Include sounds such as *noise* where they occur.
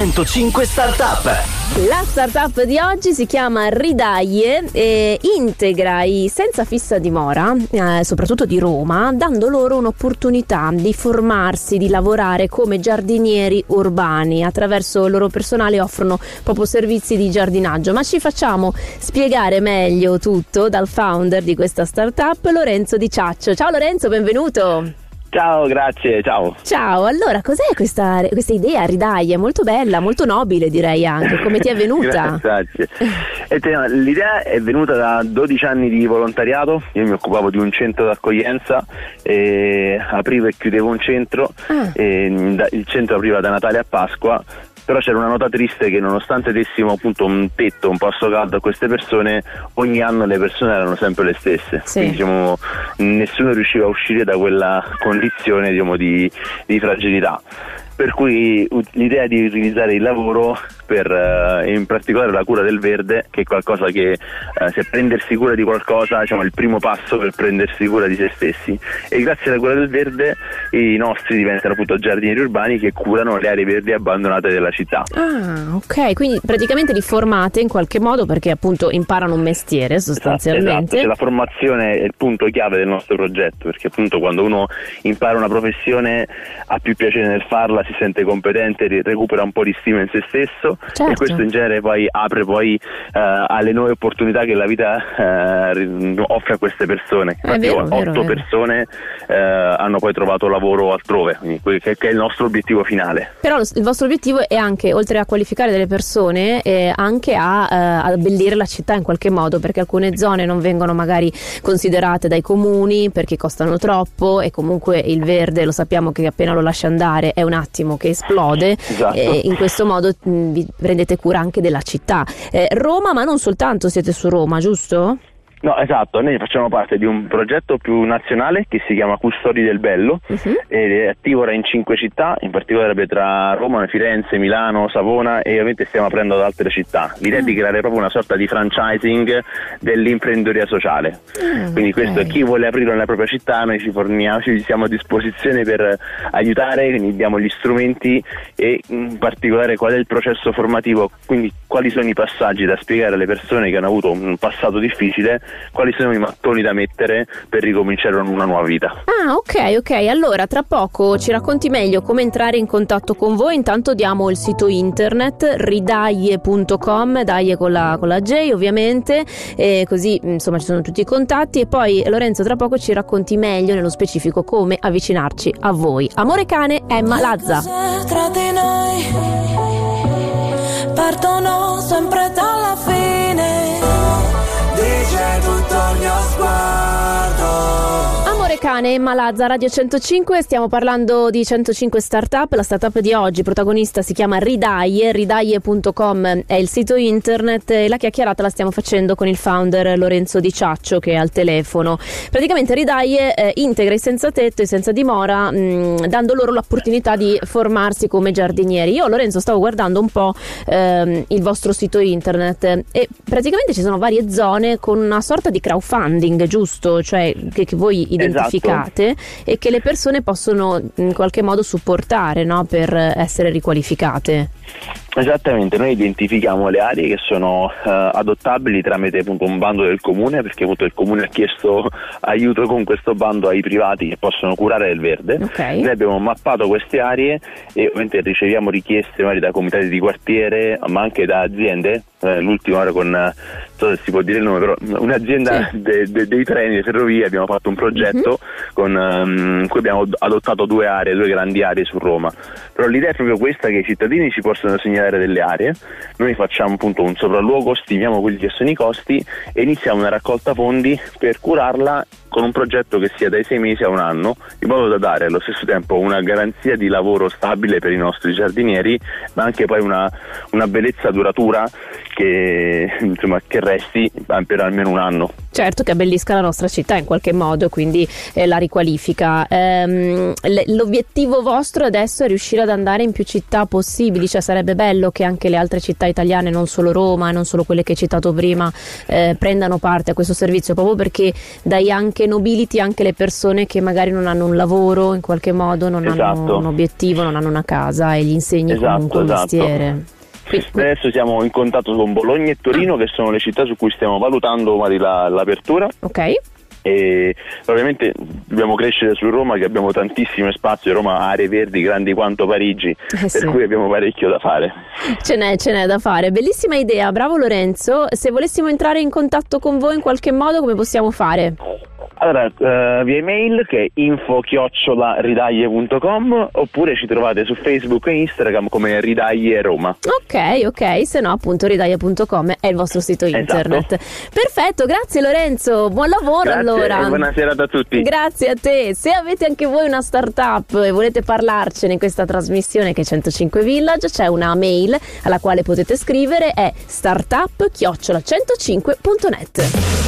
105 Startup. La startup di oggi si chiama Ridaglie e integra i senza fissa dimora, eh, soprattutto di Roma, dando loro un'opportunità di formarsi, di lavorare come giardinieri urbani. Attraverso il loro personale offrono proprio servizi di giardinaggio. Ma ci facciamo spiegare meglio tutto dal founder di questa startup, Lorenzo Di Ciaccio. Ciao Lorenzo, benvenuto. Ciao, grazie, ciao. Ciao, allora cos'è questa, questa idea Ridaglia? Molto bella, molto nobile direi anche, come ti è *laughs* venuta? grazie. *laughs* L'idea è venuta da 12 anni di volontariato, io mi occupavo di un centro d'accoglienza, e aprivo e chiudevo un centro, ah. il centro apriva da Natale a Pasqua, però c'era una nota triste che nonostante dessimo appunto un tetto, un passo caldo a queste persone, ogni anno le persone erano sempre le stesse, sì. quindi diciamo, nessuno riusciva a uscire da quella condizione diciamo, di, di fragilità per cui l'idea di utilizzare il lavoro per uh, in particolare la cura del verde che è qualcosa che uh, se prendersi cura di qualcosa diciamo, è il primo passo per prendersi cura di se stessi. E grazie alla cura del verde i nostri diventano appunto giardinieri urbani che curano le aree verdi abbandonate della città. Ah ok. Quindi praticamente li formate in qualche modo perché appunto imparano un mestiere esatto, sostanzialmente. Esatto, cioè, la formazione è il punto chiave del nostro progetto perché appunto quando uno impara una professione ha più piacere nel farla si sente competente, recupera un po' di stima in se stesso certo. e questo in genere poi apre poi uh, alle nuove opportunità che la vita uh, offre a queste persone. È vero, otto vero, persone uh, hanno poi trovato lavoro altrove, quindi, che, che, è il nostro obiettivo finale. Però il vostro obiettivo è anche, oltre a qualificare delle persone, eh, anche a, a abbellire la città in qualche modo, perché alcune zone non vengono magari considerate dai comuni perché costano troppo e comunque il verde lo sappiamo che appena lo lascia andare è un attimo attimo che esplode esatto. e in questo modo vi prendete cura anche della città. Eh, Roma, ma non soltanto siete su Roma, giusto? No, esatto, noi facciamo parte di un progetto più nazionale che si chiama Custodi del Bello uh-huh. ed è attivo ora in cinque città, in particolare tra Roma, Firenze, Milano, Savona e ovviamente stiamo aprendo ad altre città. L'idea uh-huh. è di ah. creare proprio una sorta di franchising dell'imprenditoria sociale. Uh-huh. Quindi questo okay. chi vuole aprire nella propria città, noi ci forniamo, ci siamo a disposizione per aiutare, quindi diamo gli strumenti e in particolare qual è il processo formativo, quindi quali sono i passaggi da spiegare alle persone che hanno avuto un passato difficile quali sono i mattoni da mettere per ricominciare una nuova vita. Ah, ok, ok. Allora, tra poco ci racconti meglio come entrare in contatto con voi. Intanto diamo il sito internet ridaglie.com, daglie con la, con la J ovviamente, e così insomma ci sono tutti i contatti e poi Lorenzo tra poco ci racconti meglio nello specifico come avvicinarci a voi. Amore cane, Emma Lazza. Tra di noi partono sempre dalla fine cane Emma Lazza, Radio 105, stiamo parlando di 105 Startup, la startup di oggi, protagonista si chiama Ridaglie, ridaglie.com è il sito internet e la chiacchierata la stiamo facendo con il founder Lorenzo Di Ciaccio che è al telefono. Praticamente Ridaglie eh, integra i senza tetto e senza dimora mh, mm, dando loro l'opportunità di formarsi come giardinieri. Io Lorenzo stavo guardando un po' ehm, il vostro sito internet e praticamente ci sono varie zone con una sorta di crowdfunding, giusto? Cioè che, che voi identificate. Qualificate e che le persone possono in qualche modo supportare no? per essere riqualificate. Esattamente, noi identifichiamo le aree che sono uh, adottabili tramite appunto, un bando del comune, perché appunto, il comune ha chiesto *laughs* aiuto con questo bando ai privati che possono curare il verde. Okay. Noi abbiamo mappato queste aree e ovviamente riceviamo richieste magari da comitati di quartiere, ma anche da aziende. Eh, l'ultima ora con, so se si può dire il nome, però un'azienda sì. de, de, dei treni, delle ferrovie, abbiamo fatto un progetto uh-huh. con, um, in cui abbiamo adottato due aree, due grandi aree su Roma. Però l'idea è proprio questa che i cittadini ci possono segnalare segnalare delle aree, noi facciamo appunto un sopralluogo, stimiamo quelli che sono i costi e iniziamo una raccolta fondi per curarla con un progetto che sia dai sei mesi a un anno, in modo da dare allo stesso tempo una garanzia di lavoro stabile per i nostri giardinieri, ma anche poi una, una bellezza duratura che, insomma, che resti per almeno un anno. Certo che abbellisca la nostra città in qualche modo, quindi eh, la riqualifica. Ehm, l'obiettivo vostro adesso è riuscire ad andare in più città possibili, cioè sarebbe bello che anche le altre città italiane, non solo Roma e non solo quelle che hai citato prima, eh, prendano parte a questo servizio, proprio perché dai anche nobility anche le persone che magari non hanno un lavoro in qualche modo, non esatto. hanno un obiettivo, non hanno una casa e gli insegni esatto, comunque un esatto. mestiere. Adesso siamo in contatto con Bologna e Torino, che sono le città su cui stiamo valutando la, l'apertura. Ok. E ovviamente dobbiamo crescere su Roma che abbiamo tantissimo spazio, Roma ha aree verdi grandi quanto Parigi, eh sì. per cui abbiamo parecchio da fare. Ce n'è, ce n'è da fare, bellissima idea, bravo Lorenzo. Se volessimo entrare in contatto con voi in qualche modo come possiamo fare? Allora, uh, via email che è info-ridaglie.com oppure ci trovate su Facebook e Instagram come Ridaglie Roma. Ok, ok, se no appunto ridaglie.com è il vostro sito esatto. internet. Perfetto, grazie Lorenzo, buon lavoro grazie, allora. buonasera a tutti. Grazie a te. Se avete anche voi una startup e volete parlarcene in questa trasmissione che è 105 Village, c'è una mail alla quale potete scrivere è startup-105.net.